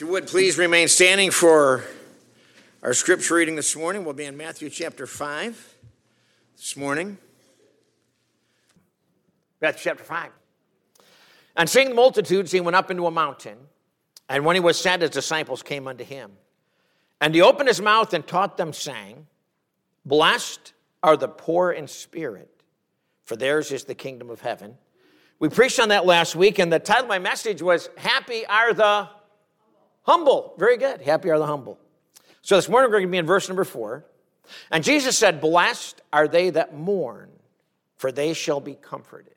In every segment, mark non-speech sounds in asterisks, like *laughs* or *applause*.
If you would please remain standing for our scripture reading this morning, we'll be in Matthew chapter 5 this morning. Matthew chapter 5. And seeing the multitudes, he went up into a mountain, and when he was set, his disciples came unto him. And he opened his mouth and taught them, saying, Blessed are the poor in spirit, for theirs is the kingdom of heaven. We preached on that last week, and the title of my message was Happy Are the Humble. Very good. Happy are the humble. So this morning we're going to be in verse number four. And Jesus said, Blessed are they that mourn, for they shall be comforted.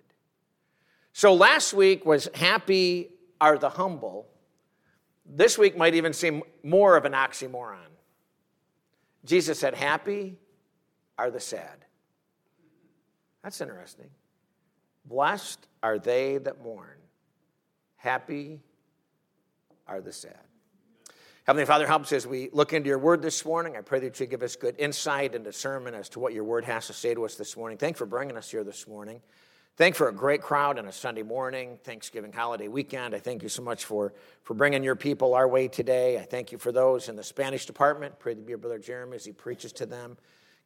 So last week was Happy are the humble. This week might even seem more of an oxymoron. Jesus said, Happy are the sad. That's interesting. Blessed are they that mourn. Happy are the sad. Heavenly Father, help us as we look into your word this morning. I pray that you give us good insight and discernment as to what your word has to say to us this morning. Thank you for bringing us here this morning. Thank you for a great crowd on a Sunday morning, Thanksgiving holiday weekend. I thank you so much for, for bringing your people our way today. I thank you for those in the Spanish department. Pray to be your brother Jeremy as he preaches to them.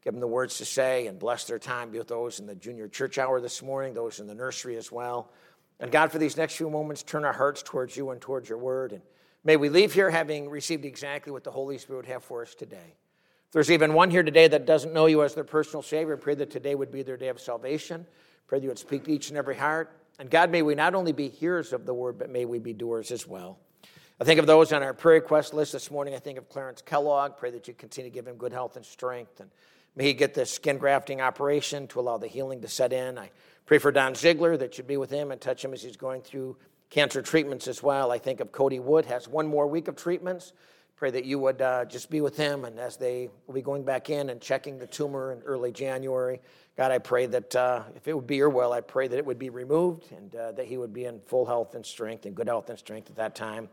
Give them the words to say and bless their time. Be with those in the junior church hour this morning, those in the nursery as well. And God, for these next few moments, turn our hearts towards you and towards your word. And may we leave here having received exactly what the Holy Spirit would have for us today. If there's even one here today that doesn't know you as their personal Savior, pray that today would be their day of salvation. Pray that you would speak to each and every heart. And God, may we not only be hearers of the word, but may we be doers as well. I think of those on our prayer request list this morning. I think of Clarence Kellogg. Pray that you continue to give him good health and strength. And may he get the skin grafting operation to allow the healing to set in. I pray for Don Ziegler that you'd be with him and touch him as he's going through cancer treatments as well. I think of Cody Wood, has one more week of treatments. Pray that you would uh, just be with him, and as they will be going back in and checking the tumor in early January, God, I pray that uh, if it would be your will, I pray that it would be removed and uh, that he would be in full health and strength and good health and strength at that time.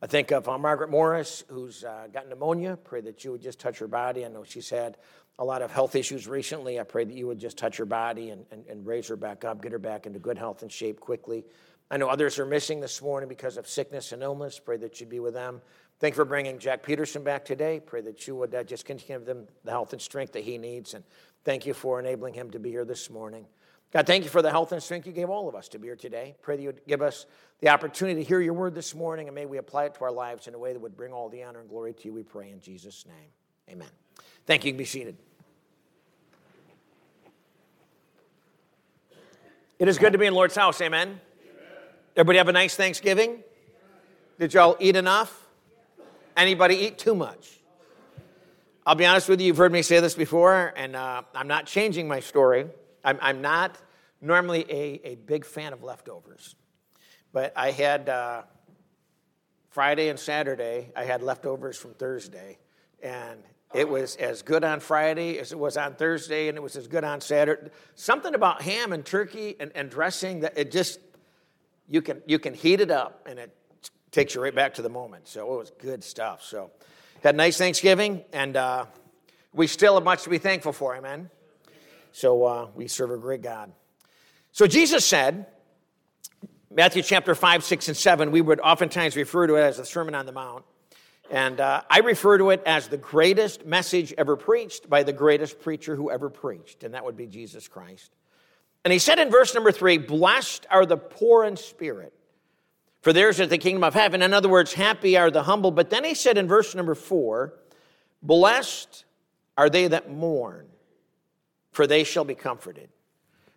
I think of uh, Margaret Morris, who's uh, got pneumonia. Pray that you would just touch her body. I know she's had a lot of health issues recently. I pray that you would just touch her body and, and, and raise her back up, get her back into good health and shape quickly. I know others are missing this morning because of sickness and illness. Pray that you be with them. Thank you for bringing Jack Peterson back today. Pray that you would uh, just continue to give him the health and strength that he needs. And thank you for enabling him to be here this morning. God, thank you for the health and strength you gave all of us to be here today. Pray that you would give us the opportunity to hear your word this morning, and may we apply it to our lives in a way that would bring all the honor and glory to you, we pray in Jesus' name. Amen. Thank you. You can be seated. It is good to be in Lord's house. Amen. Everybody have a nice Thanksgiving? Did y'all eat enough? Anybody eat too much? I'll be honest with you, you've heard me say this before, and uh, I'm not changing my story. I'm, I'm not normally a, a, big fan of leftovers, but I had uh, Friday and Saturday, I had leftovers from Thursday, and it was as good on Friday as it was on Thursday, and it was as good on Saturday. Something about ham and turkey and, and dressing that it just you can you can heat it up and it takes you right back to the moment. So it was good stuff. So had a nice Thanksgiving, and uh, we still have much to be thankful for. Amen. So uh, we serve a great God. So Jesus said, Matthew chapter 5, 6, and 7, we would oftentimes refer to it as the Sermon on the Mount. And uh, I refer to it as the greatest message ever preached by the greatest preacher who ever preached, and that would be Jesus Christ. And he said in verse number three, Blessed are the poor in spirit, for theirs is the kingdom of heaven. In other words, happy are the humble. But then he said in verse number four, Blessed are they that mourn, for they shall be comforted.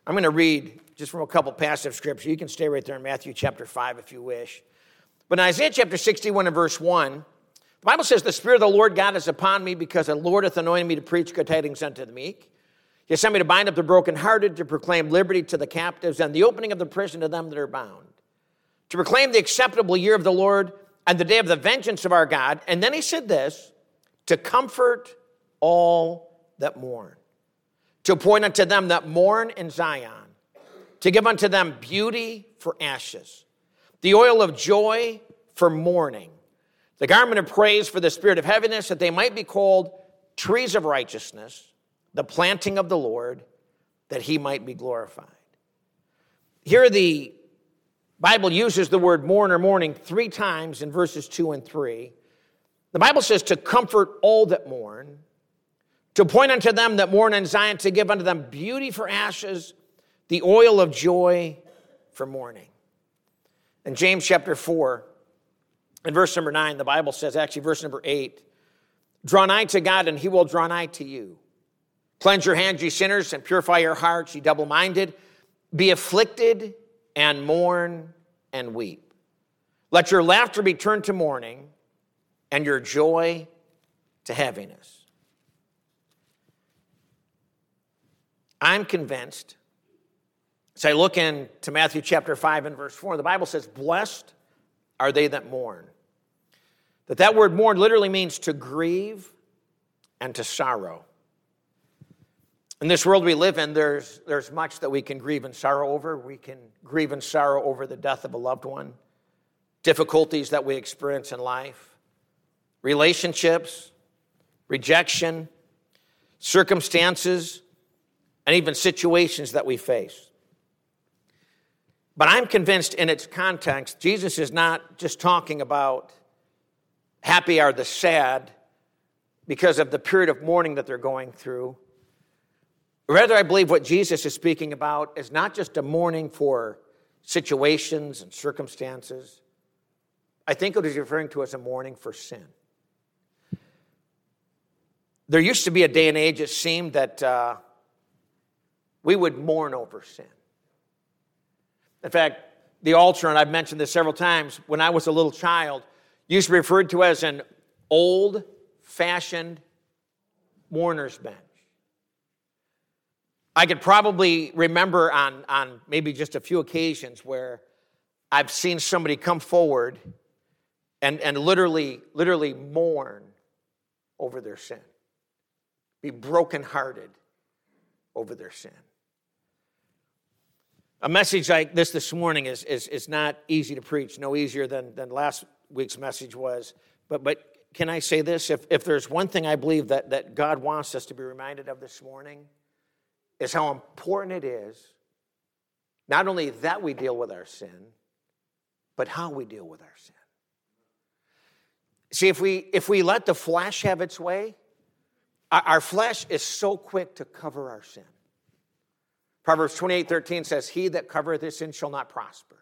I'm going to read just from a couple passages of scripture. You can stay right there in Matthew chapter 5 if you wish. But in Isaiah chapter 61 and verse 1, the Bible says, The Spirit of the Lord God is upon me because the Lord hath anointed me to preach good tidings unto the meek. He sent me to bind up the brokenhearted, to proclaim liberty to the captives, and the opening of the prison to them that are bound, to proclaim the acceptable year of the Lord and the day of the vengeance of our God. And then he said this to comfort all that mourn, to appoint unto them that mourn in Zion, to give unto them beauty for ashes, the oil of joy for mourning, the garment of praise for the spirit of heaviness, that they might be called trees of righteousness the planting of the Lord, that he might be glorified. Here the Bible uses the word mourn or mourning three times in verses 2 and 3. The Bible says to comfort all that mourn, to point unto them that mourn in Zion, to give unto them beauty for ashes, the oil of joy for mourning. In James chapter 4, in verse number 9, the Bible says, actually, verse number 8, draw nigh to God, and he will draw nigh to you. Cleanse your hands, ye sinners, and purify your hearts, ye double minded. Be afflicted and mourn and weep. Let your laughter be turned to mourning and your joy to heaviness. I'm convinced, as I look into Matthew chapter 5 and verse 4, the Bible says, Blessed are they that mourn. That that word mourn literally means to grieve and to sorrow. In this world we live in, there's, there's much that we can grieve and sorrow over. We can grieve and sorrow over the death of a loved one, difficulties that we experience in life, relationships, rejection, circumstances, and even situations that we face. But I'm convinced in its context, Jesus is not just talking about happy are the sad because of the period of mourning that they're going through Rather, I believe what Jesus is speaking about is not just a mourning for situations and circumstances. I think what he's referring to as a mourning for sin. There used to be a day and age, it seemed, that uh, we would mourn over sin. In fact, the altar, and I've mentioned this several times, when I was a little child, used to be referred to as an old fashioned mourner's bench. I could probably remember on, on maybe just a few occasions where I've seen somebody come forward and, and literally, literally mourn over their sin, be brokenhearted over their sin. A message like this this morning is, is, is not easy to preach, no easier than, than last week's message was. But, but can I say this? If, if there's one thing I believe that, that God wants us to be reminded of this morning, is how important it is not only that we deal with our sin, but how we deal with our sin. See, if we, if we let the flesh have its way, our, flesh is so quick to cover our sin. Proverbs 28 13 says, He that covereth his sin shall not prosper,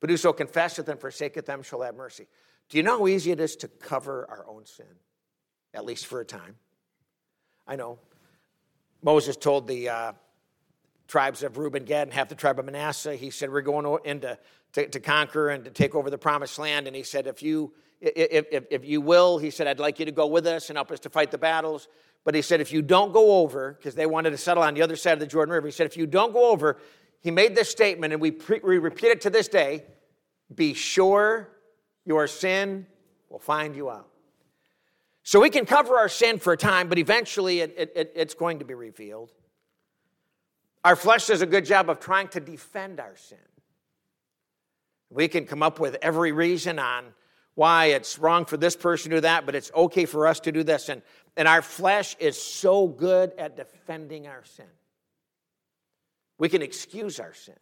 but whoso confesseth and forsaketh them shall have mercy. Do you know how easy it is to cover our own sin, at least for a time? I know. Moses told the uh, tribes of Reuben, Gad, and half the tribe of Manasseh, he said, We're going in to, to, to, conquer and to take over the promised land. And he said, if you, if, if, if you will, he said, I'd like you to go with us and help us to fight the battles. But he said, if you don't go over, because they wanted to settle on the other side of the Jordan River, he said, if you don't go over, he made this statement, and we, pre- we repeat it to this day be sure your sin will find you out. So we can cover our sin for a time, but eventually it, it, it's going to be revealed. Our flesh does a good job of trying to defend our sin. We can come up with every reason on why it's wrong for this person to do that, but it's okay for us to do this. And, and our flesh is so good at defending our sin. We can excuse our sin,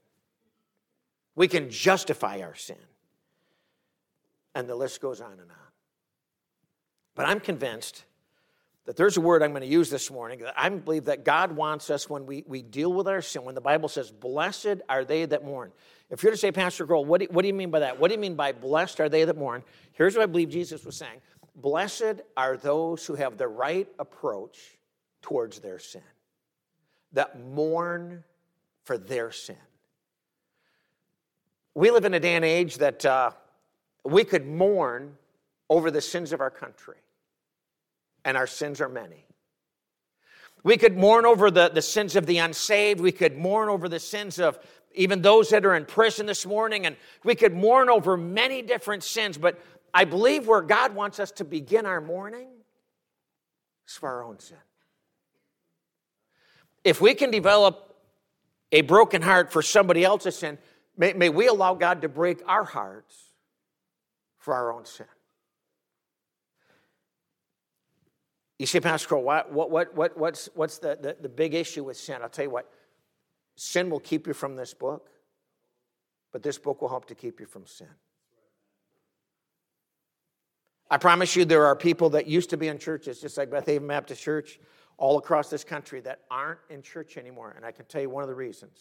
we can justify our sin. And the list goes on and on. But I'm convinced that there's a word I'm going to use this morning. I believe that God wants us when we, we deal with our sin, when the Bible says, Blessed are they that mourn. If you're to say, Pastor Crowell, what do, what do you mean by that? What do you mean by blessed are they that mourn? Here's what I believe Jesus was saying Blessed are those who have the right approach towards their sin, that mourn for their sin. We live in a day and age that uh, we could mourn over the sins of our country and our sins are many. We could mourn over the, the sins of the unsaved. We could mourn over the sins of even those that are in prison this morning. And we could mourn over many different sins. But I believe where God wants us to begin our mourning is for our own sin. If we can develop a broken heart for somebody else's sin, may, may we allow God to break our hearts for our own sin. You say, Pastor Crowell, what, what, what, what's, what's the, the, the big issue with sin? I'll tell you what, sin will keep you from this book, but this book will help to keep you from sin. I promise you, there are people that used to be in churches, just like Beth Baptist Church, all across this country that aren't in church anymore. And I can tell you one of the reasons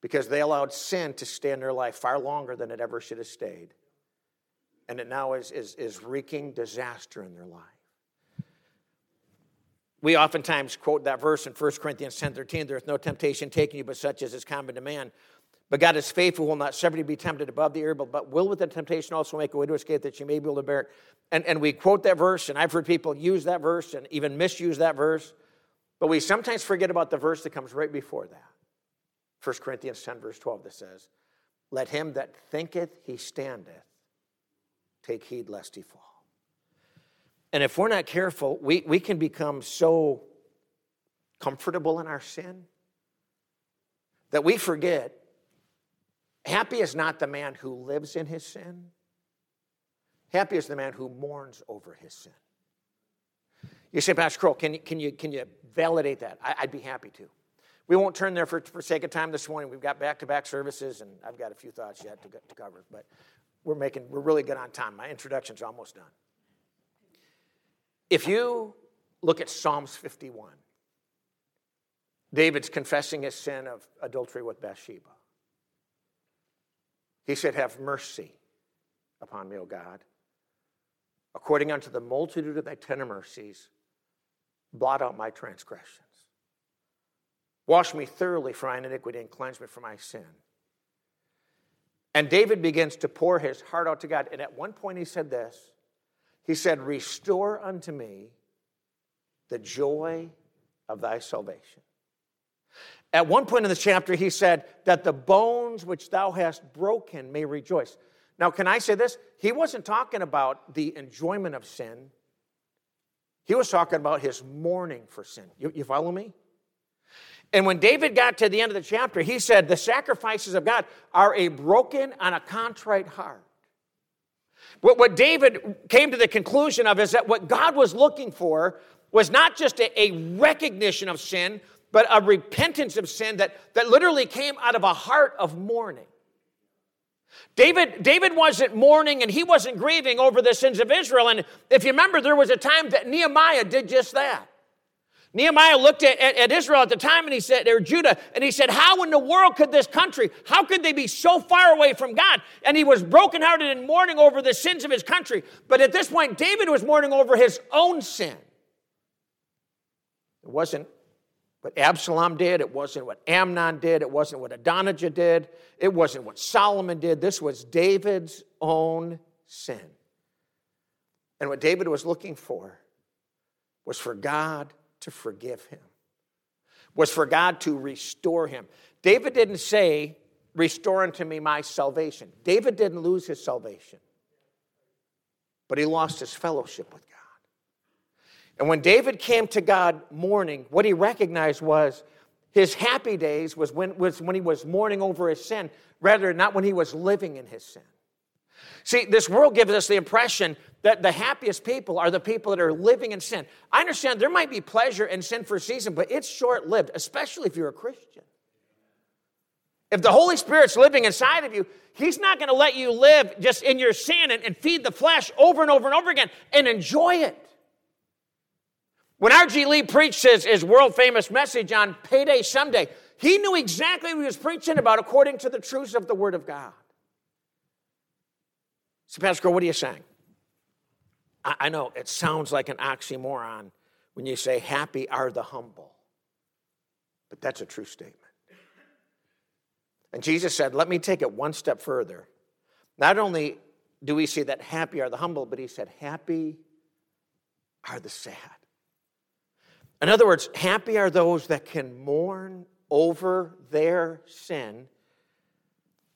because they allowed sin to stay in their life far longer than it ever should have stayed. And it now is, is, is wreaking disaster in their life. We oftentimes quote that verse in 1 Corinthians 10 13 there is no temptation taking you but such as is common to man. But God is faithful, will not suffer you to be tempted above the able, but will with the temptation also make a way to escape that you may be able to bear it. And, and we quote that verse, and I've heard people use that verse and even misuse that verse, but we sometimes forget about the verse that comes right before that. 1 Corinthians 10, verse 12, that says, Let him that thinketh he standeth take heed lest he fall. And if we're not careful, we, we can become so comfortable in our sin that we forget happy is not the man who lives in his sin, happy is the man who mourns over his sin. You say, Pastor Crowell, can you, can you, can you validate that? I, would be happy to. We won't turn there for, for sake of time this morning. We've got back to back services, and I've got a few thoughts yet to, to cover, but we're, making, we're really good on time. My introduction's almost done. If you look at Psalms 51, David's confessing his sin of adultery with Bathsheba. He said, Have mercy upon me, O God. According unto the multitude of thy tender mercies, blot out my transgressions. Wash me thoroughly from my iniquity and cleanse me from my sin. And David begins to pour his heart out to God. And at one point he said this He said, Restore unto me the joy of thy salvation. At one point in the chapter, he said, That the bones which thou hast broken may rejoice. Now, can I say this? He wasn't talking about the enjoyment of sin, he was talking about his mourning for sin. You, you follow me? And when David got to the end of the chapter, he said, The sacrifices of God are a broken and a contrite heart. What, what David came to the conclusion of is that what God was looking for was not just a, a recognition of sin, but a repentance of sin that, that literally came out of a heart of mourning. David, David wasn't mourning and he wasn't grieving over the sins of Israel. And if you remember, there was a time that Nehemiah did just that. Nehemiah looked at, at, at, Israel at the time and he said, or Judah, and he said, How in the world could this country, how could they be so far away from God? And he was brokenhearted and mourning over the sins of his country. But at this point, David was mourning over his own sin. It wasn't what Absalom did, it wasn't what Amnon did, it wasn't what Adonijah did, it wasn't what Solomon did. This was David's own sin. And what David was looking for was for God to forgive him, was for God to restore him. David didn't say, Restore unto me my salvation. David didn't lose his salvation, but he lost his fellowship with God. And when David came to God mourning, what he recognized was his happy days was when, was when he was mourning over his sin, rather not when he was living in his sin. See, this world gives us the impression that the happiest people are the people that are living in sin. I understand there might be pleasure in sin for a season, but it's short lived, especially if you're a Christian. If the Holy Spirit's living inside of you, He's not going to let you live just in your sin and, and feed the flesh over and over and over again and enjoy it. When R.G. Lee preached his, his world famous message on Payday Someday, he knew exactly what he was preaching about according to the truths of the Word of God. So, Pastor, what are you saying? I, I know it sounds like an oxymoron when you say, Happy are the humble. But that's a true statement. And Jesus said, Let me take it one step further. Not only do we see that happy are the humble, but he said, Happy are the sad. In other words, happy are those that can mourn over their sin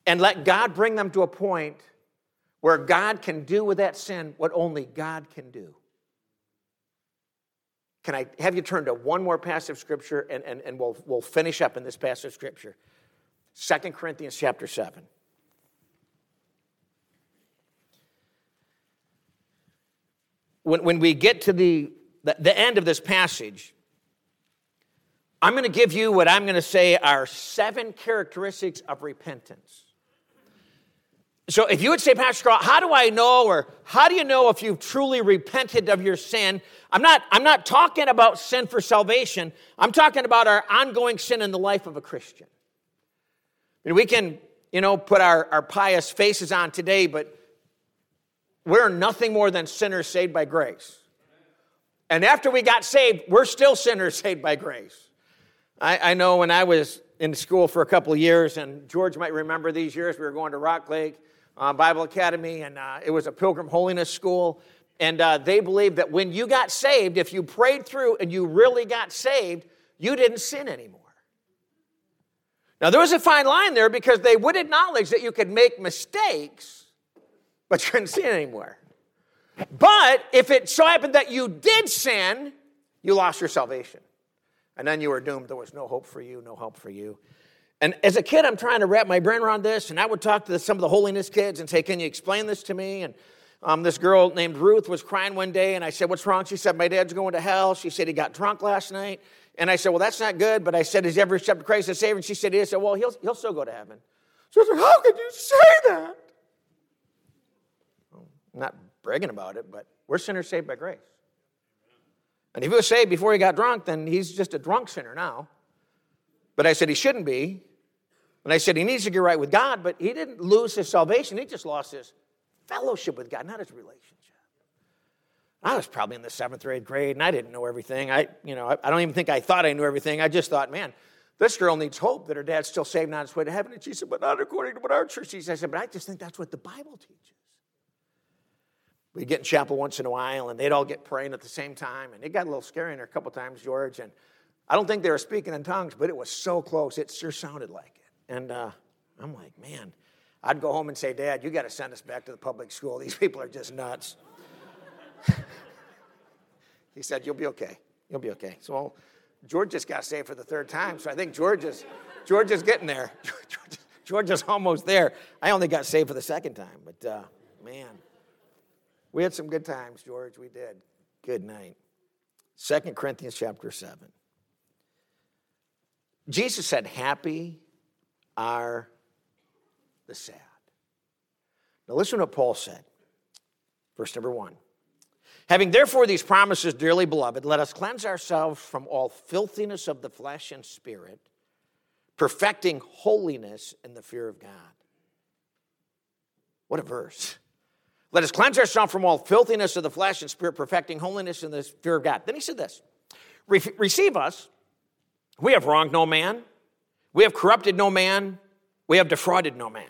and let God bring them to a point where God can do with that sin what only God can do. Can I have you turn to one more passage of scripture and, and, and we'll, we'll finish up in this passage of scripture? Second Corinthians chapter 7. When, when we get to the the, the end of this passage, I'm going to give you what I'm going to say are seven characteristics of repentance. So if you would say, Pastor Crowell, how do I know or how do you know if you've truly repented of your sin? I'm not, I'm not talking about sin for salvation. I'm talking about our ongoing sin in the life of a Christian. Mean, we can, you know, put our, our pious faces on today, but we're nothing more than sinners saved by grace. And after we got saved, we're still sinners saved by grace. I, I know when I was in school for a couple years, and George might remember these years, we were going to Rock Lake uh, Bible Academy, and uh, it was a pilgrim holiness school. And uh, they believed that when you got saved, if you prayed through and you really got saved, you didn't sin anymore. Now, there was a fine line there because they would acknowledge that you could make mistakes, but you couldn't sin anymore. But if it so happened that you did sin, you lost your salvation. And then you were doomed. There was no hope for you, no help for you. And as a kid, I'm trying to wrap my brain around this, and I would talk to some of the holiness kids and say, Can you explain this to me? And um, this girl named Ruth was crying one day, and I said, What's wrong? She said, My dad's going to hell. She said, He got drunk last night. And I said, Well, that's not good. But I said, Has ever accepted Christ as Savior? And she said, He said, Well, he'll, he'll still go to heaven. So I said, How could you say that? Well, I'm not bragging about it, but we're sinners saved by grace. And if he was saved before he got drunk, then he's just a drunk sinner now. But I said he shouldn't be and I said he needs to get right with God, but he didn't lose his salvation. He just lost his fellowship with God, not his relationship. I was probably in the seventh or eighth grade, and I didn't know everything. I, you know, I don't even think I thought I knew everything. I just thought, man, this girl needs hope that her dad's still saved on his way to heaven. And she said, but not according to what our church teaches. I said, but I just think that's what the Bible teaches. We'd get in chapel once in a while, and they'd all get praying at the same time. And it got a little scary in there a couple times, George. And I don't think they were speaking in tongues, but it was so close. It sure sounded like it. And uh, I'm like, man, I'd go home and say, Dad, you got to send us back to the public school. These people are just nuts. *laughs* he said, You'll be okay. You'll be okay. So George just got saved for the third time. So I think George is, George is getting there. *laughs* George, George is almost there. I only got saved for the second time. But uh, man, we had some good times, George. We did. Good night. Second Corinthians chapter 7. Jesus said, Happy are the sad. Now, listen to what Paul said. Verse number one. Having therefore these promises, dearly beloved, let us cleanse ourselves from all filthiness of the flesh and spirit, perfecting holiness in the fear of God. What a verse. Let us cleanse ourselves from all filthiness of the flesh and spirit, perfecting holiness in the fear of God. Then he said this Receive us. We have wronged no man, we have corrupted no man, we have defrauded no man.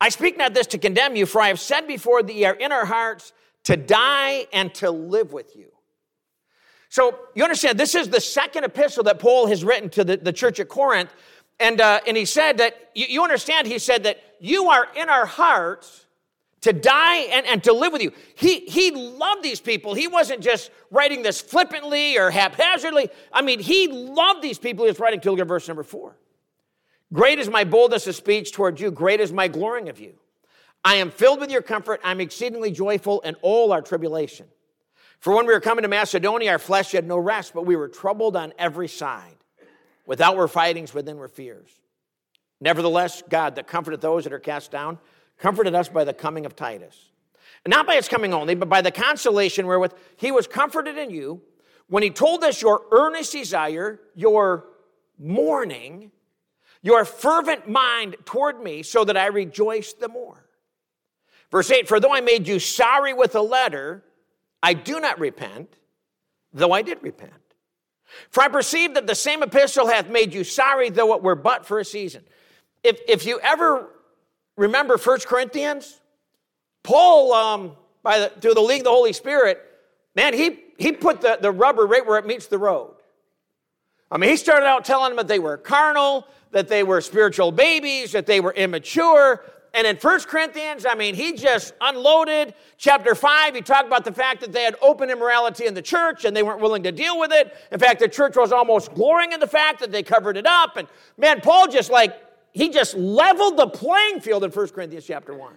I speak not this to condemn you, for I have said before that ye are in our hearts to die and to live with you. So you understand, this is the second epistle that Paul has written to the, the church at Corinth. And, uh, and he said that, you, you understand, he said that you are in our hearts to die and, and to live with you. He, he loved these people. He wasn't just writing this flippantly or haphazardly. I mean, he loved these people. He was writing to look at verse number four. Great is my boldness of speech toward you. Great is my glorying of you. I am filled with your comfort. I'm exceedingly joyful in all our tribulation. For when we were coming to Macedonia, our flesh had no rest, but we were troubled on every side. Without were fightings, within were fears. Nevertheless, God that comforteth those that are cast down, comforted us by the coming of Titus. And not by his coming only, but by the consolation wherewith he was comforted in you when he told us your earnest desire, your mourning, your fervent mind toward me, so that I rejoice the more. Verse 8 For though I made you sorry with a letter, I do not repent, though I did repent. For I perceive that the same epistle hath made you sorry, though it were but for a season. If, if you ever remember 1 Corinthians? Paul, um, by the, through the leading of the Holy Spirit, man, he, he put the, the rubber right where it meets the road. I mean, he started out telling them that they were carnal, that they were spiritual babies, that they were immature. And in 1 Corinthians, I mean, he just unloaded. Chapter 5, he talked about the fact that they had open immorality in the church and they weren't willing to deal with it. In fact, the church was almost glorying in the fact that they covered it up. And man, Paul just like he just leveled the playing field in 1 Corinthians chapter 1.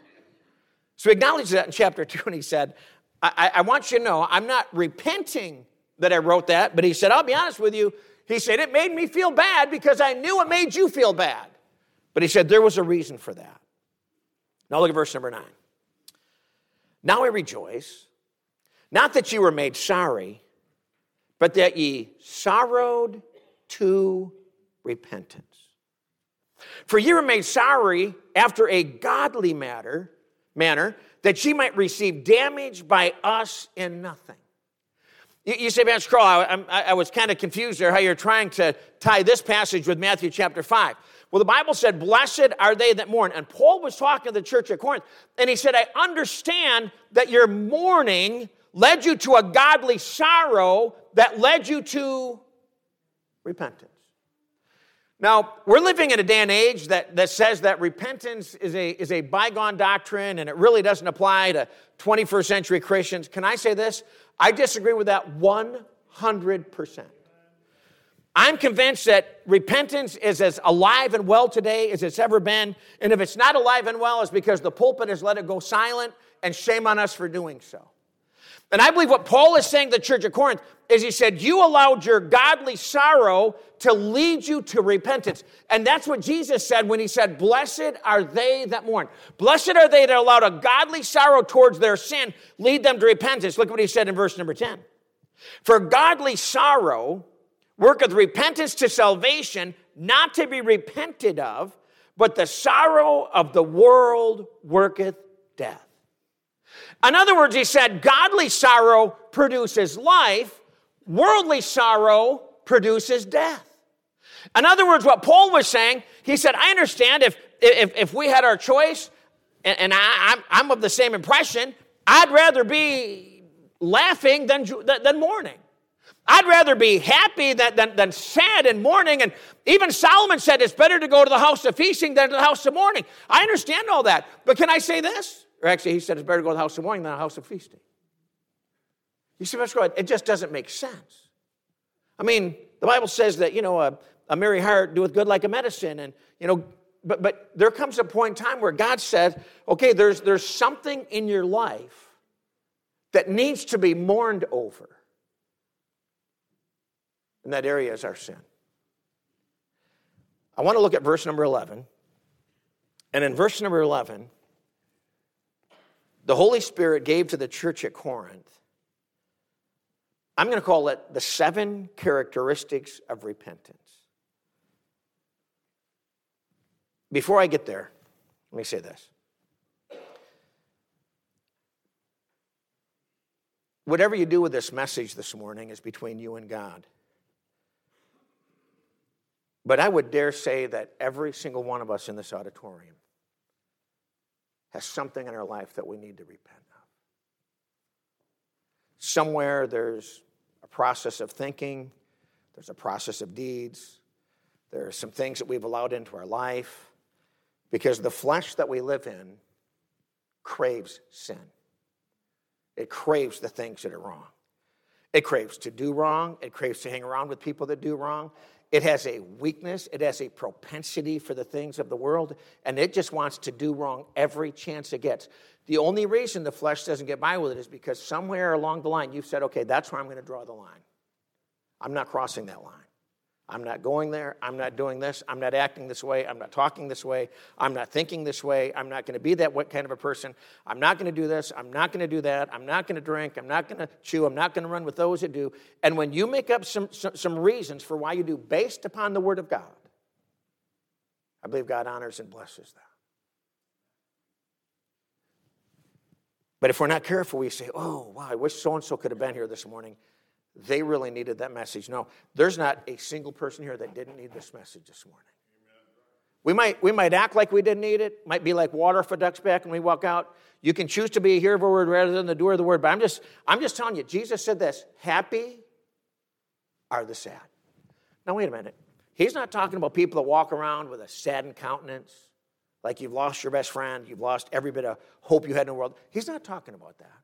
So he acknowledged that in chapter 2, and he said, I, I, want you to know, I'm not repenting that I wrote that, but he said, I'll be honest with you. He said, it made me feel bad because I knew it made you feel bad. But he said, there was a reason for that. Now look at verse number nine. Now I rejoice, not that you were made sorry, but that ye sorrowed to repentance. For ye were made sorry after a godly matter, manner, that ye might receive damage by us in nothing. You, you say, Pastor Crowell, I, I, I was kind of confused there how you're trying to tie this passage with Matthew chapter 5. Well, the Bible said, Blessed are they that mourn. And Paul was talking to the church at Corinth, and he said, I understand that your mourning led you to a godly sorrow that led you to repentance. Now, we're living in a day and age that, that says that repentance is a, is a bygone doctrine and it really doesn't apply to 21st century Christians. Can I say this? I disagree with that 100%. I'm convinced that repentance is as alive and well today as it's ever been. And if it's not alive and well, it's because the pulpit has let it go silent, and shame on us for doing so. And I believe what Paul is saying to the church of Corinth is he said, You allowed your godly sorrow to lead you to repentance. And that's what Jesus said when he said, Blessed are they that mourn. Blessed are they that allowed a godly sorrow towards their sin lead them to repentance. Look at what he said in verse number 10. For godly sorrow worketh repentance to salvation, not to be repented of, but the sorrow of the world worketh. In other words, he said, godly sorrow produces life, worldly sorrow produces death. In other words, what Paul was saying, he said, I understand if, if, if we had our choice, and, and I, I'm, I'm of the same impression, I'd rather be laughing than, than mourning. I'd rather be happy than, than, than, sad and mourning. And even Solomon said it's better to go to the house of feasting than to the house of mourning. I understand all that. But can I say this? Or actually, he said it's better to go to the house of mourning than the house of feasting. You see, Pastor it just doesn't make sense. I mean, the Bible says that, you know, a, a merry heart doeth good like a medicine. And, you know, but, but there comes a point in time where God says, okay, there's, there's something in your life that needs to be mourned over. And that area is our sin. I want to look at verse number 11. And in verse number 11, the Holy Spirit gave to the church at Corinth, I'm going to call it the seven characteristics of repentance. Before I get there, let me say this. Whatever you do with this message this morning is between you and God. But I would dare say that every single one of us in this auditorium has something in our life that we need to repent of. Somewhere there's a process of thinking, there's a process of deeds, there are some things that we've allowed into our life because the flesh that we live in craves sin. It craves the things that are wrong. It craves to do wrong. It craves to hang around with people that do wrong. It has a weakness, it has a propensity for the things of the world, and it just wants to do wrong every chance it gets. The only reason the flesh doesn't get by with it is because somewhere along the line you've said, okay, that's where I'm going to draw the line. I'm not crossing that line. I'm not going there. I'm not doing this. I'm not acting this way. I'm not talking this way. I'm not thinking this way. I'm not going to be that what kind of a person. I'm not going to do this. I'm not going to do that. I'm not going to drink. I'm not going to chew. I'm not going to run with those that do. And when you make up some, some, some reasons for why you do based upon the Word of God, I believe God honors and blesses that. But if we're not careful, we say, oh, wow, I wish so and so could have been here this morning. They really needed that message. No, there's not a single person here that didn't need this message this morning. We might, we might act like we didn't need it. Might be like water for ducks back when we walk out. You can choose to be a hearer of the word rather than the doer of the word. But I'm just, I'm just telling you, Jesus said this happy are the sad. Now, wait a minute. He's not talking about people that walk around with a saddened countenance, like you've lost your best friend, you've lost every bit of hope you had in the world. He's not talking about that.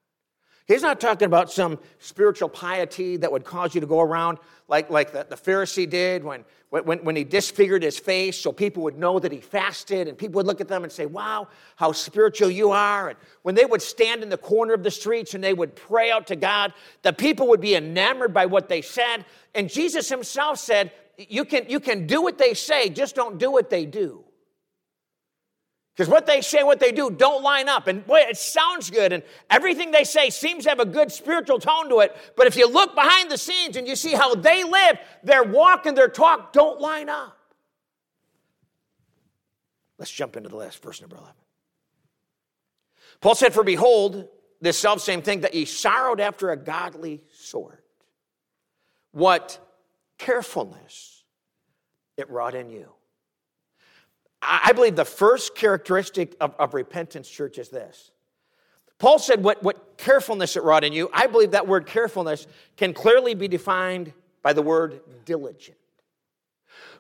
He's not talking about some spiritual piety that would cause you to go around like, like the, the Pharisee did when, when, when he disfigured his face so people would know that he fasted and people would look at them and say, Wow, how spiritual you are. And when they would stand in the corner of the streets and they would pray out to God, the people would be enamored by what they said. And Jesus himself said, You can, you can do what they say, just don't do what they do. Because what they say, what they do, don't line up. And boy, it sounds good, and everything they say seems to have a good spiritual tone to it. But if you look behind the scenes and you see how they live, their walk and their talk don't line up. Let's jump into the last verse, number 11. Paul said, For behold, this self same thing that ye sorrowed after a godly sort. What carefulness it wrought in you. I believe the first characteristic of, of repentance, church, is this. Paul said, what, what carefulness it wrought in you. I believe that word carefulness can clearly be defined by the word diligent.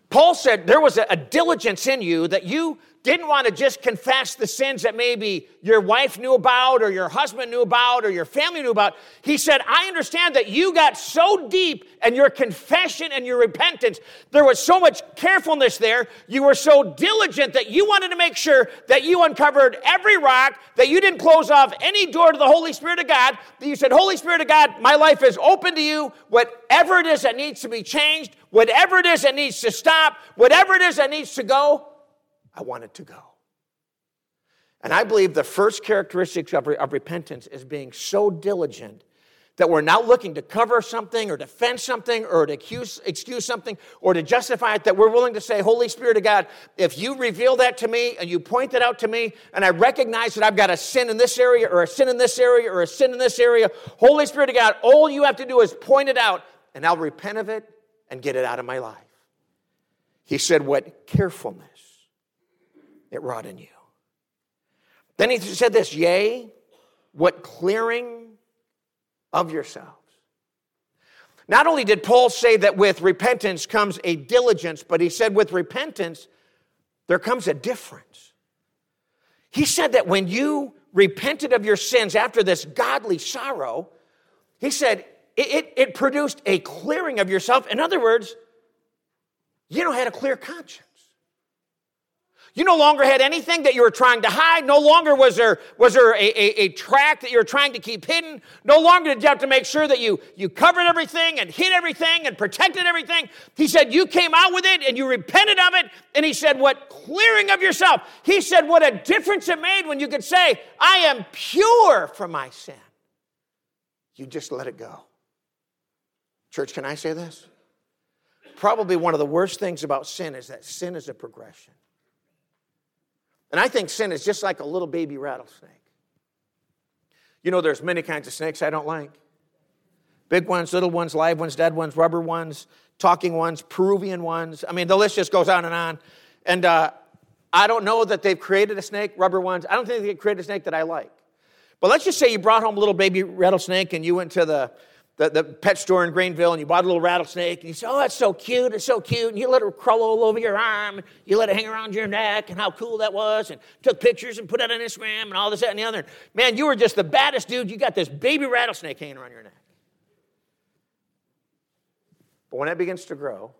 Paul said there was a, diligence in you that you didn't want to just confess the sins that maybe your wife knew about or your husband knew about or your family knew about. He said, I understand that you got so deep in your confession and your repentance. There was so much carefulness there. You were so diligent that you wanted to make sure that you uncovered every rock, that you didn't close off any door to the Holy Spirit of God. That you said, Holy Spirit of God, my life is open to you. Whatever it is that needs to be changed, whatever it is that needs to stop, whatever it is that needs to go, I want it to go. And I believe the first characteristics of, of repentance is being so diligent that we're not looking to cover something or defend something or to excuse, excuse something or to justify it, that we're willing to say, Holy Spirit of God, if you reveal that to me and you point it out to me and I recognize that I've got a sin in this area or a sin in this area or a sin in this area, Holy Spirit of God, all you have to do is point it out and I'll repent of it and get it out of my life. He said, What carefulness it wrought in you. Then he said this, yea, what clearing of yourselves. Not only did Paul say that with repentance comes a diligence, but he said with repentance, there comes a difference. He said that when you repented of your sins after this godly sorrow, he said it, it, it produced a clearing of yourself. In other words, you know, had a clear conscience. You no longer had anything that you were trying to hide. No longer was there, was there a, a, a, track that you were trying to keep hidden. No longer did you have to make sure that you, you covered everything and hid everything and protected everything. He said, You came out with it and you repented of it. And he said, What clearing of yourself. He said, What a difference it made when you could say, I am pure from my sin. You just let it go. Church, can I say this? Probably one of the worst things about sin is that sin is a progression. And I think sin is just like a little baby rattlesnake. You know, there's many kinds of snakes I don't like big ones, little ones, live ones, dead ones, rubber ones, talking ones, Peruvian ones. I mean, the list just goes on and on. And uh, I don't know that they've created a snake, rubber ones. I don't think they created a snake that I like. But let's just say you brought home a little baby rattlesnake and you went to the the, the pet store in Greenville and you bought a little rattlesnake and you said, Oh, that's so cute, it's so cute. And you let it crawl all over your arm, and you let it hang around your neck, and how cool that was, and took pictures and put it on Instagram and all this, that, and the other. Man, you were just the baddest dude. You got this baby rattlesnake hanging around your neck. But when it begins to grow,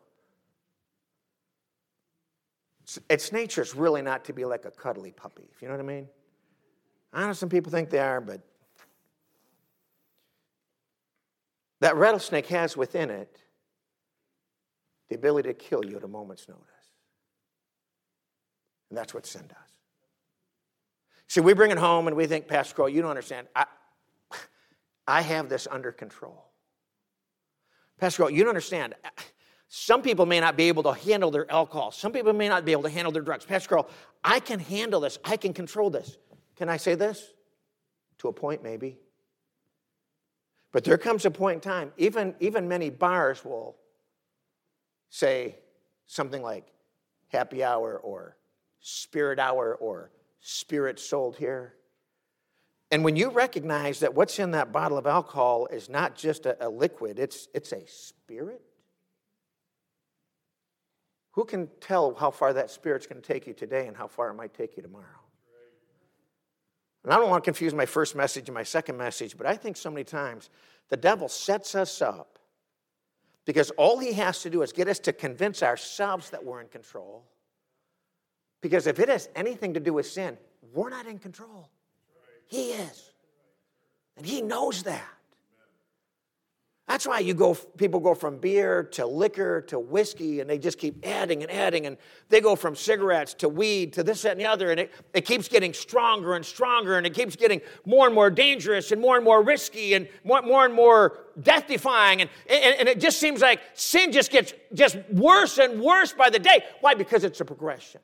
its nature is really not to be like a cuddly puppy, if you know what I mean. I know some people think they are, but That rattlesnake has within it the ability to kill you at a moment's notice. And that's what sin does. See, we bring it home and we think, Pastor Crowell, you don't understand. I, I have this under control. Pastor Crowell, you don't understand. Some people may not be able to handle their alcohol. Some people may not be able to handle their drugs. Pastor Crowell, I can handle this. I can control this. Can I say this? To a point, maybe. But there comes a point in time, even, even many bars will say something like happy hour or spirit hour or spirit sold here. And when you recognize that what's in that bottle of alcohol is not just a, a liquid, it's, it's a spirit, who can tell how far that spirit's going to take you today and how far it might take you tomorrow? And I don't want to confuse my first message and my second message, but I think so many times the devil sets us up because all he has to do is get us to convince ourselves that we're in control. Because if it has anything to do with sin, we're not in control. He is. And he knows that. That's why you go, people go from beer to liquor to whiskey, and they just keep adding and adding, and they go from cigarettes to weed to this, that, and the other, and it, it keeps getting stronger and stronger, and it keeps getting more and more dangerous and more and more risky and more, more and more death defying, and, and, and it just seems like sin just gets just worse and worse by the day. Why? Because it's a progression.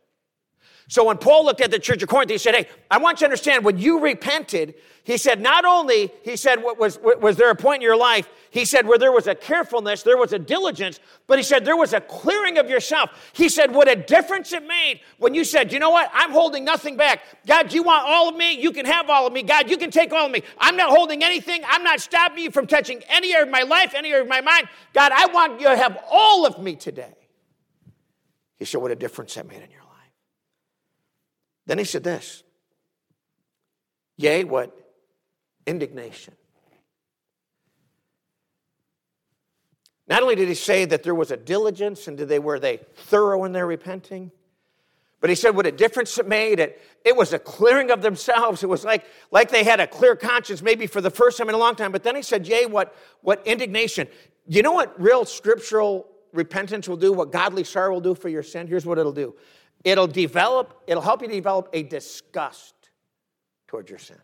So when Paul looked at the church of Corinth, he said, Hey, I want you to understand when you repented, he said, not only, he said, was, was there a point in your life, he said, where there was a carefulness, there was a diligence, but he said, there was a clearing of yourself. He said, what a difference it made when you said, you know what, I'm holding nothing back. God, you want all of me? You can have all of me. God, you can take all of me. I'm not holding anything. I'm not stopping you from touching any area of my life, any area of my mind. God, I want you to have all of me today. He said, what a difference that made in your life. Then he said this Yea, what? Indignation. Not only did he say that there was a diligence and did they were they thorough in their repenting, but he said what a difference it made. It, it was a clearing of themselves. It was like, like they had a clear conscience, maybe for the first time in a long time. But then he said, Yea, what, what indignation. You know what real scriptural repentance will do? What godly sorrow will do for your sin? Here's what it'll do It'll develop, it'll help you develop a disgust towards your sin.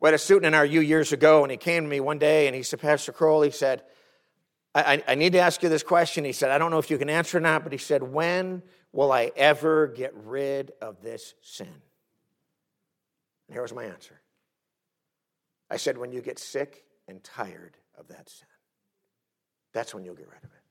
We had a student in our U years ago, and he came to me one day and he said, Pastor Crowell, he said, I, I, need to ask you this question. He said, I don't know if you can answer or not, but he said, When will I ever get rid of this sin? And here was my answer. I said, When you get sick and tired of that sin, that's when you'll get rid of it.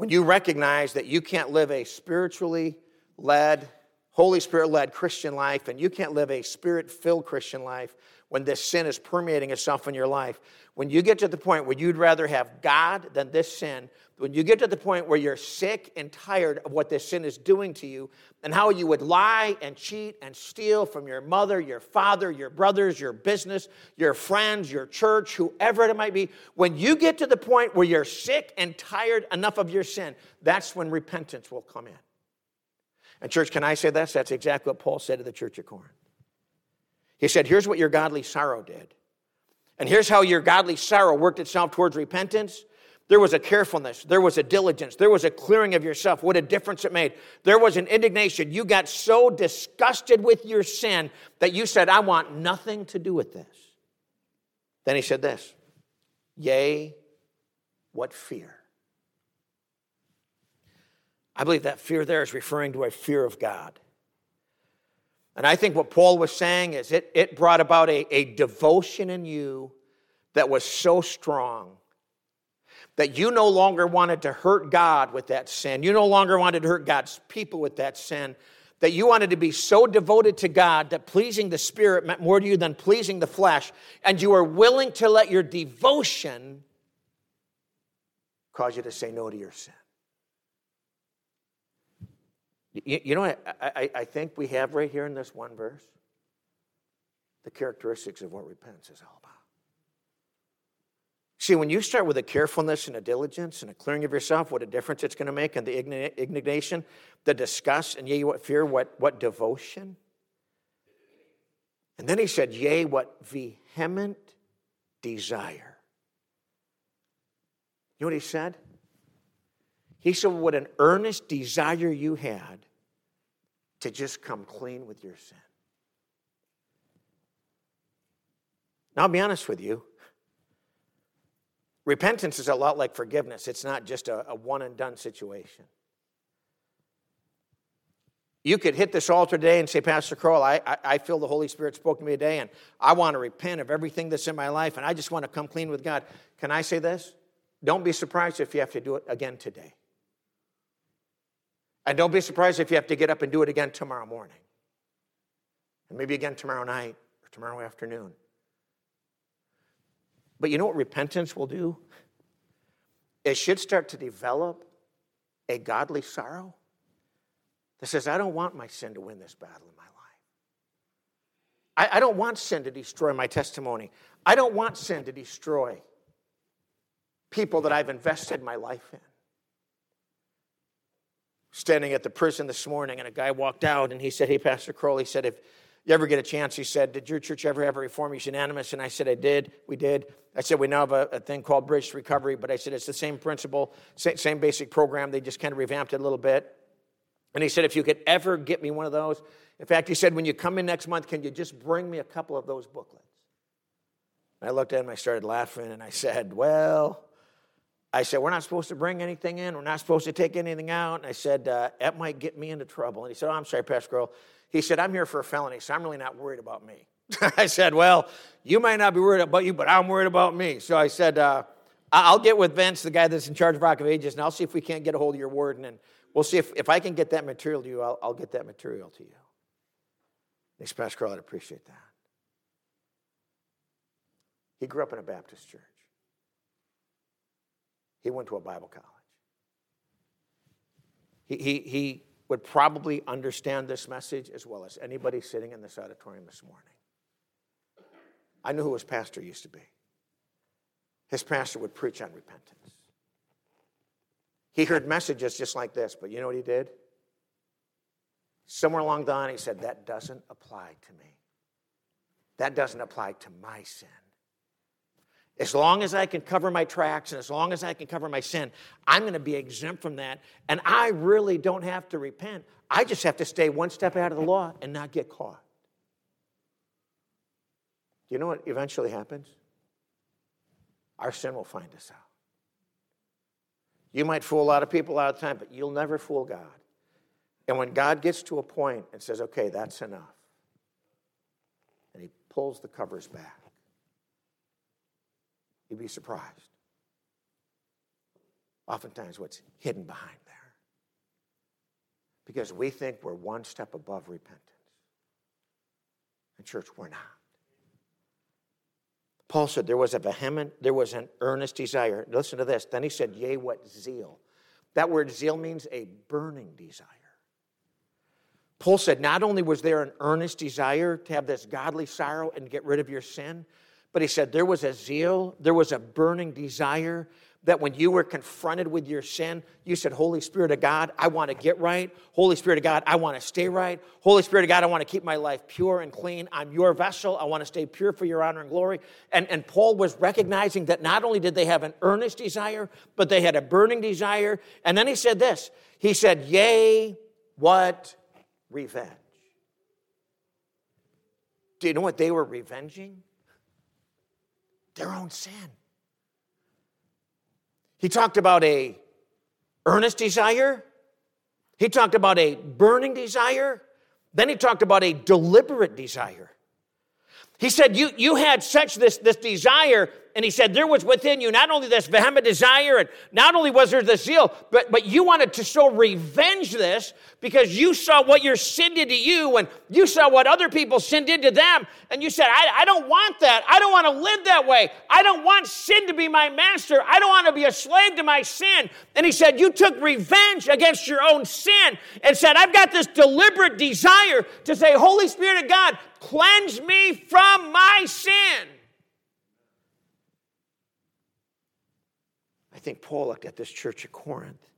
When you recognize that you can't live a spiritually led, Holy Spirit led Christian life and you can't live a spirit filled Christian life when this sin is permeating itself in your life, when you get to the point where you'd rather have God than this sin, when you get to the point where you're sick and tired of what this sin is doing to you, and how you would lie and cheat and steal from your mother, your father, your brothers, your business, your friends, your church, whoever it might be, when you get to the point where you're sick and tired enough of your sin, that's when repentance will come in. And, church, can I say this? That's exactly what Paul said to the church of Corinth. He said, Here's what your godly sorrow did. And here's how your godly sorrow worked itself towards repentance there was a carefulness. There was a diligence. There was a clearing of yourself. What a difference it made. There was an indignation. You got so disgusted with your sin that you said, I want nothing to do with this. Then he said this Yea, what fear. I believe that fear there is referring to a fear of God. And I think what Paul was saying is it, it brought about a, a devotion in you that was so strong that you no longer wanted to hurt God with that sin. You no longer wanted to hurt God's people with that sin. That you wanted to be so devoted to God that pleasing the Spirit meant more to you than pleasing the flesh. And you were willing to let your devotion cause you to say no to your sin. You, know, I, I, I think we have right here in this one verse the characteristics of what repentance is all about. See, when you start with a carefulness and a diligence and a clearing of yourself, what a difference it's going to make, and the indignation, the disgust, and yea, what fear, what, what devotion. And then he said, Yea, what vehement desire. You know what he said? He said, What an earnest desire you had to just come clean with your sin. Now, I'll be honest with you. Repentance is a lot like forgiveness, it's not just a, a one and done situation. You could hit this altar today and say, Pastor Crowell, I, I, I, feel the Holy Spirit spoke to me today, and I want to repent of everything that's in my life, and I just want to come clean with God. Can I say this? Don't be surprised if you have to do it again today. And don't be surprised if you have to get up and do it again tomorrow morning. And maybe again tomorrow night or tomorrow afternoon. But you know what repentance will do? It should start to develop a godly sorrow that says, I don't want my sin to win this battle in my life. I, I don't want sin to destroy my testimony. I don't want sin to destroy people that I've invested my life in. Standing at the prison this morning, and a guy walked out and he said, Hey, Pastor Crowell, he said, if, You ever get a chance? He said, Did your church ever have a Reformers Unanimous? And I said, I did. We did. I said, We now have a, a thing called Bridge Recovery, but I said, It's the same principle, same, same basic program. They just kind of revamped it a little bit. And he said, If you could ever get me one of those, in fact, he said, When you come in next month, can you just bring me a couple of those booklets? And I looked at him, I started laughing, and I said, Well, I said, We're not supposed to bring anything in. We're not supposed to take anything out. And I said, uh, That might get me into trouble. And he said, Oh, I'm sorry, Pastor Girl. He said, I'm here for a felony, so I'm really not worried about me. *laughs* I said, Well, you might not be worried about you, but I'm worried about me. So I said, uh, I'll get with Vince, the guy that's in charge of Rock of Ages, and I'll see if we can't get a hold of your warden. And we'll see if, if I can get that material to you, I'll, I'll get that material to you. Thanks, Pastor Carl. I'd appreciate that. He grew up in a Baptist church. He went to a Bible college. He, he, he would probably understand this message as well as anybody sitting in this auditorium this morning. I knew who his pastor used to be. His pastor would preach on repentance. He heard messages just like this, but you know what he did? Somewhere along the line, he said, That doesn't apply to me. That doesn't apply to my sin. As long as I can cover my tracks and as long as I can cover my sin, I'm going to be exempt from that. And I really don't have to repent. I just have to stay one step out of the law and not get caught. Do you know what eventually happens? Our sin will find us out. You might fool a lot of people out of time, but you'll never fool God. And when God gets to a point and says, okay, that's enough, and He pulls the covers back, You'd be surprised. Oftentimes, what's hidden behind there. Because we think we're one step above repentance. In church, we're not. Paul said there was a vehement, there was an earnest desire. Listen to this. Then he said, Yea, what zeal. That word zeal means a burning desire. Paul said, not only was there an earnest desire to have this godly sorrow and get rid of your sin, but he said there was a zeal, there was a burning desire that when you were confronted with your sin, you said, Holy Spirit of God, I want to get right. Holy Spirit of God, I want to stay right. Holy Spirit of God, I want to keep my life pure and clean. I'm your vessel. I want to stay pure for your honor and glory. And, and Paul was recognizing that not only did they have an earnest desire, but they had a burning desire. And then he said this He said, Yea, what revenge? Do you know what they were revenging? Their own sin. He talked about a earnest desire. He talked about a burning desire. Then he talked about a deliberate desire. He said, You, you had such this, this desire and he said, There was within you not only this vehement desire, and not only was there the zeal, but, but you wanted to so revenge this because you saw what your sin did to you, and you saw what other people sin did to them. And you said, I, I don't want that. I don't want to live that way. I don't want sin to be my master. I don't want to be a slave to my sin. And he said, You took revenge against your own sin and said, I've got this deliberate desire to say, Holy Spirit of God, cleanse me from my sin. I think Paul looked at this church at Corinth.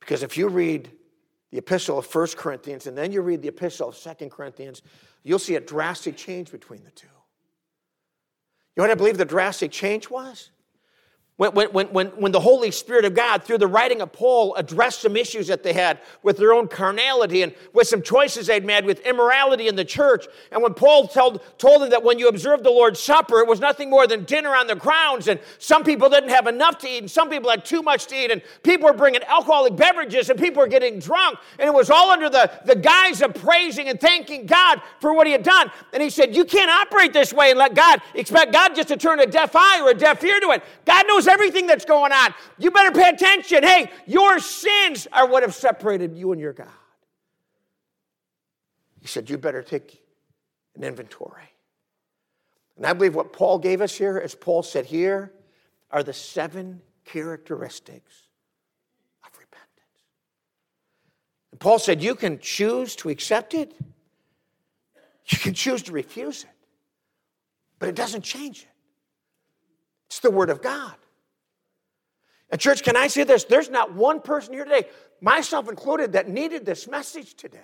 Because if you read the epistle of 1 Corinthians and then you read the epistle of 2 Corinthians, you'll see a drastic change between the two. You know what I believe the drastic change was? When, when, when, when the Holy Spirit of God, through the writing of Paul, addressed some issues that they had with their own carnality and with some choices they'd made with immorality in the church. And when Paul told, told them that when you observed the Lord's Supper, it was nothing more than dinner on the grounds, and some people didn't have enough to eat, and some people had too much to eat, and people were bringing alcoholic beverages, and people were getting drunk, and it was all under the, the guise of praising and thanking God for what he had done. And he said, You can't operate this way and let God expect God just to turn a deaf eye or a deaf ear to it. God knows everything that's going on. You better pay attention. Hey, your sins are what have separated you and your God. He said, You better take an inventory. And I believe what Paul gave us here, as Paul said here, are the seven characteristics of repentance. And Paul said, You can choose to accept it, you can choose to refuse it, but it doesn't change it. It's the Word of God. And, church, can I say this? There's not one person here today, myself included, that needed this message today.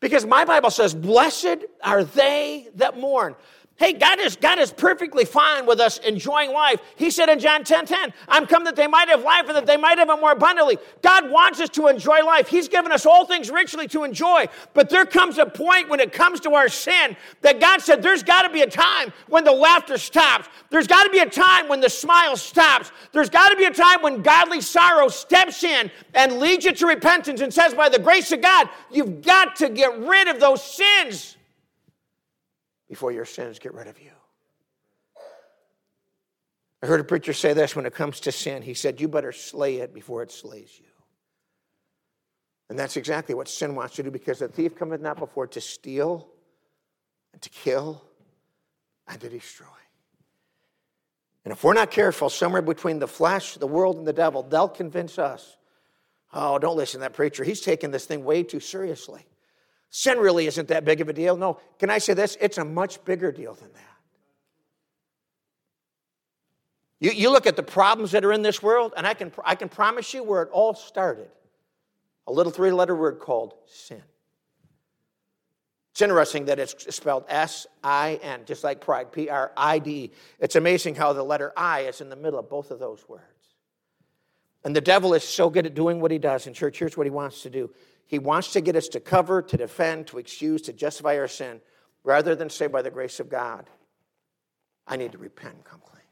Because my Bible says, Blessed are they that mourn. Hey, God is, God is perfectly fine with us enjoying life. He said in John 10 10, I'm come that they might have life and that they might have it more abundantly. God wants us to enjoy life. He's given us all things richly to enjoy. But there comes a point when it comes to our sin that God said there's got to be a time when the laughter stops. There's got to be a time when the smile stops. There's got to be a time when godly sorrow steps in and leads you to repentance and says, by the grace of God, you've got to get rid of those sins before your sins get rid of you. I heard a preacher say this when it comes to sin. He said, You better slay it before it slays you. And that's exactly what sin wants to do because the thief cometh not before to steal and to kill and to destroy. And if we're not careful, somewhere between the flesh, the world, and the devil, they'll convince us. Oh, don't listen to that preacher. He's taking this thing way too seriously. Sin really isn't that big of a deal. No, can I say this? It's a much bigger deal than that. You, you look at the problems that are in this world, and I can, I can promise you where it all started a little three letter word called sin. It's interesting that it's spelled S I N, just like pride, P R I D. It's amazing how the letter I is in the middle of both of those words. And the devil is so good at doing what he does in church. Here's what he wants to do he wants to get us to cover, to defend, to excuse, to justify our sin, rather than say, by the grace of God, I need to repent and come clean.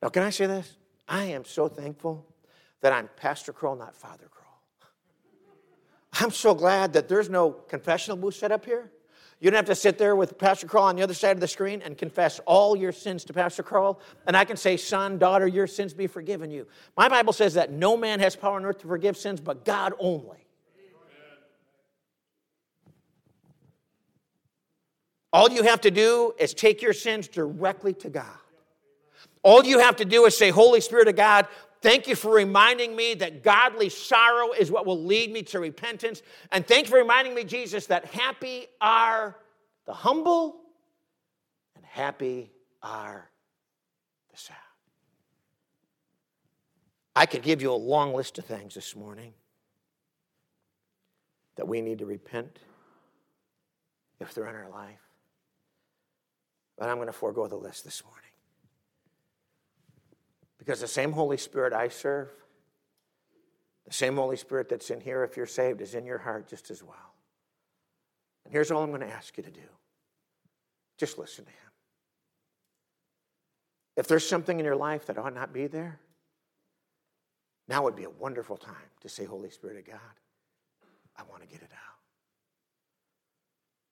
Now, can I say this? I am so thankful that I'm Pastor Crowell, not Father Crowell. I'm so glad that there's no confessional booth set up here. You don't have to sit there with Pastor Crowell on the other side of the screen and confess all your sins to Pastor Crowell. And I can say, Son, daughter, your sins be forgiven you. My Bible says that no man has power on earth to forgive sins but God only. All you have to do is take your sins directly to God. All you have to do is say, Holy Spirit of God, Thank you for reminding me that godly sorrow is what will lead me to repentance. And thank you for reminding me, Jesus, that happy are the humble and happy are the sad. I could give you a long list of things this morning that we need to repent if they're in our life. But I'm going to forego the list this morning. Because the same Holy Spirit I serve, the same Holy Spirit that's in here, if you're saved, is in your heart just as well. And here's all I'm going to ask you to do just listen to Him. If there's something in your life that ought not be there, now would be a wonderful time to say, Holy Spirit of God, I want to get it out.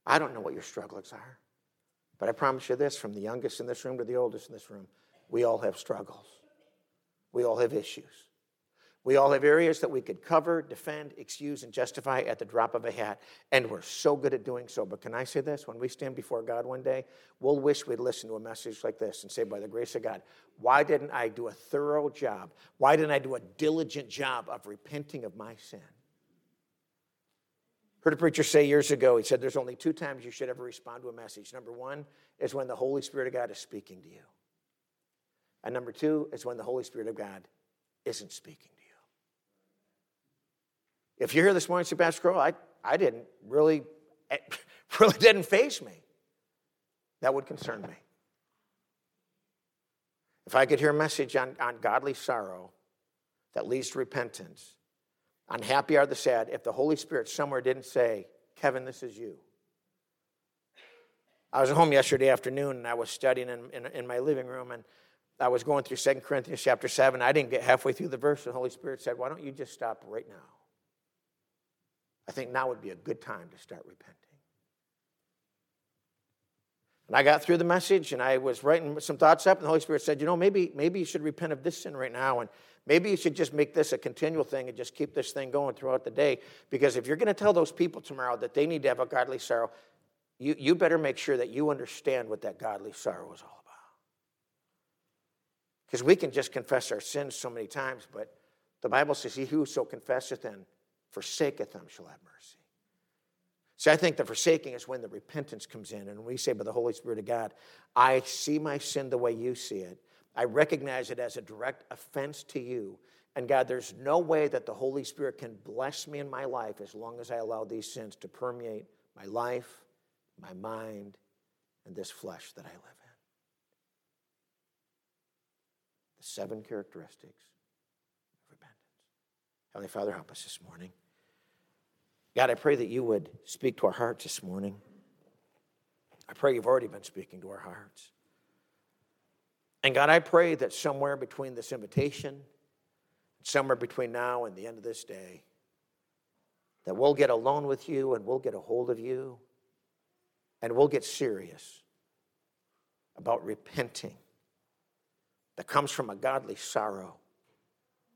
I don't know what your struggles are, but I promise you this from the youngest in this room to the oldest in this room, we all have struggles. We all have issues. We all have areas that we could cover, defend, excuse, and justify at the drop of a hat. And we're so good at doing so. But can I say this? When we stand before God one day, we'll wish we'd listen to a message like this and say, by the grace of God, why didn't I do a thorough job? Why didn't I do a diligent job of repenting of my sin? Heard a preacher say years ago, he said, There's only two times you should ever respond to a message. Number one is when the Holy Spirit of God is speaking to you. And number two is when the Holy Spirit of God isn't speaking to you. If you're here this morning, say, Pastor Crowell, I, I didn't really, it eh, *laughs* really didn't face me. That would concern me. If I could hear a message on, on godly sorrow that leads to repentance, on happy are the sad, if the Holy Spirit somewhere didn't say, Kevin, this is you. I was at home yesterday afternoon and I was studying in, in, in my living room and I was going through 2 Corinthians chapter 7. I didn't get halfway through the verse, and the Holy Spirit said, Why don't you just stop right now? I think now would be a good time to start repenting. And I got through the message and I was writing some thoughts up, and the Holy Spirit said, You know, maybe, maybe you should repent of this sin right now, and maybe you should just make this a continual thing and just keep this thing going throughout the day. Because if you're going to tell those people tomorrow that they need to have a godly sorrow, you, you better make sure that you understand what that godly sorrow is all about. Because we can just confess our sins so many times, but the Bible says, He who so confesseth and forsaketh them shall have mercy. See, I think the forsaking is when the repentance comes in, and we say by the Holy Spirit of God, I see my sin the way you see it. I recognize it as a direct offense to you, And God, there's no way that the Holy Spirit can bless me in my life as long as I allow these sins to permeate my life, my mind, and this flesh that I live in. The seven characteristics of repentance. Heavenly Father, help us this morning. God, I pray that you would speak to our hearts this morning. I pray you've already been speaking to our hearts. And God, I pray that somewhere between this invitation, somewhere between now and the end of this day, that we'll get alone with you and we'll get a hold of you and we'll get serious about repenting that comes from a godly sorrow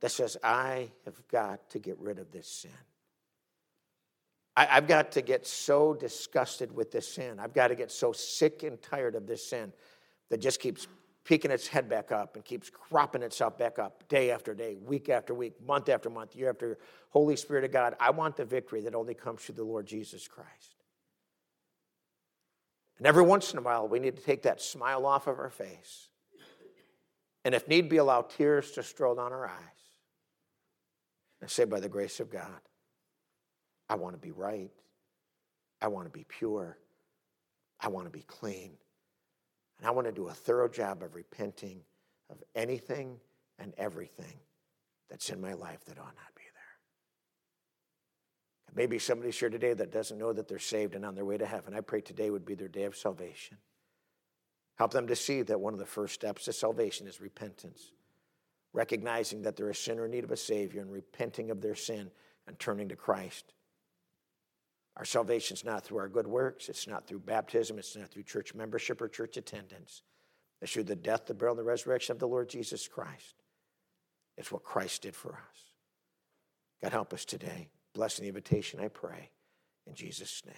that says, I have got to get rid of this sin. I, have got to get so disgusted with this sin. I've got to get so sick and tired of this sin that just keeps peeking its head back up and keeps cropping itself back up day after day, week after week, month after month, year after year. Holy Spirit of God, I want the victory that only comes through the Lord Jesus Christ. And every once in a while, we need to take that smile off of our face. And if need be, allow tears to stroll down our eyes. And say, by the grace of God, I want to be right. I want to be pure. I want to be clean. And I want to do a thorough job of repenting of anything and everything that's in my life that ought not be there. Maybe somebody's here today that doesn't know that they're saved and on their way to heaven. I pray today would be their day of salvation. Help them to see that one of the first steps to salvation is repentance, recognizing that they're a sinner in need of a Savior and repenting of their sin and turning to Christ. Our salvation is not through our good works, it's not through baptism, it's not through church membership or church attendance. It's through the death, the burial, and the resurrection of the Lord Jesus Christ. It's what Christ did for us. God help us today. Bless the invitation, I pray. In Jesus' name.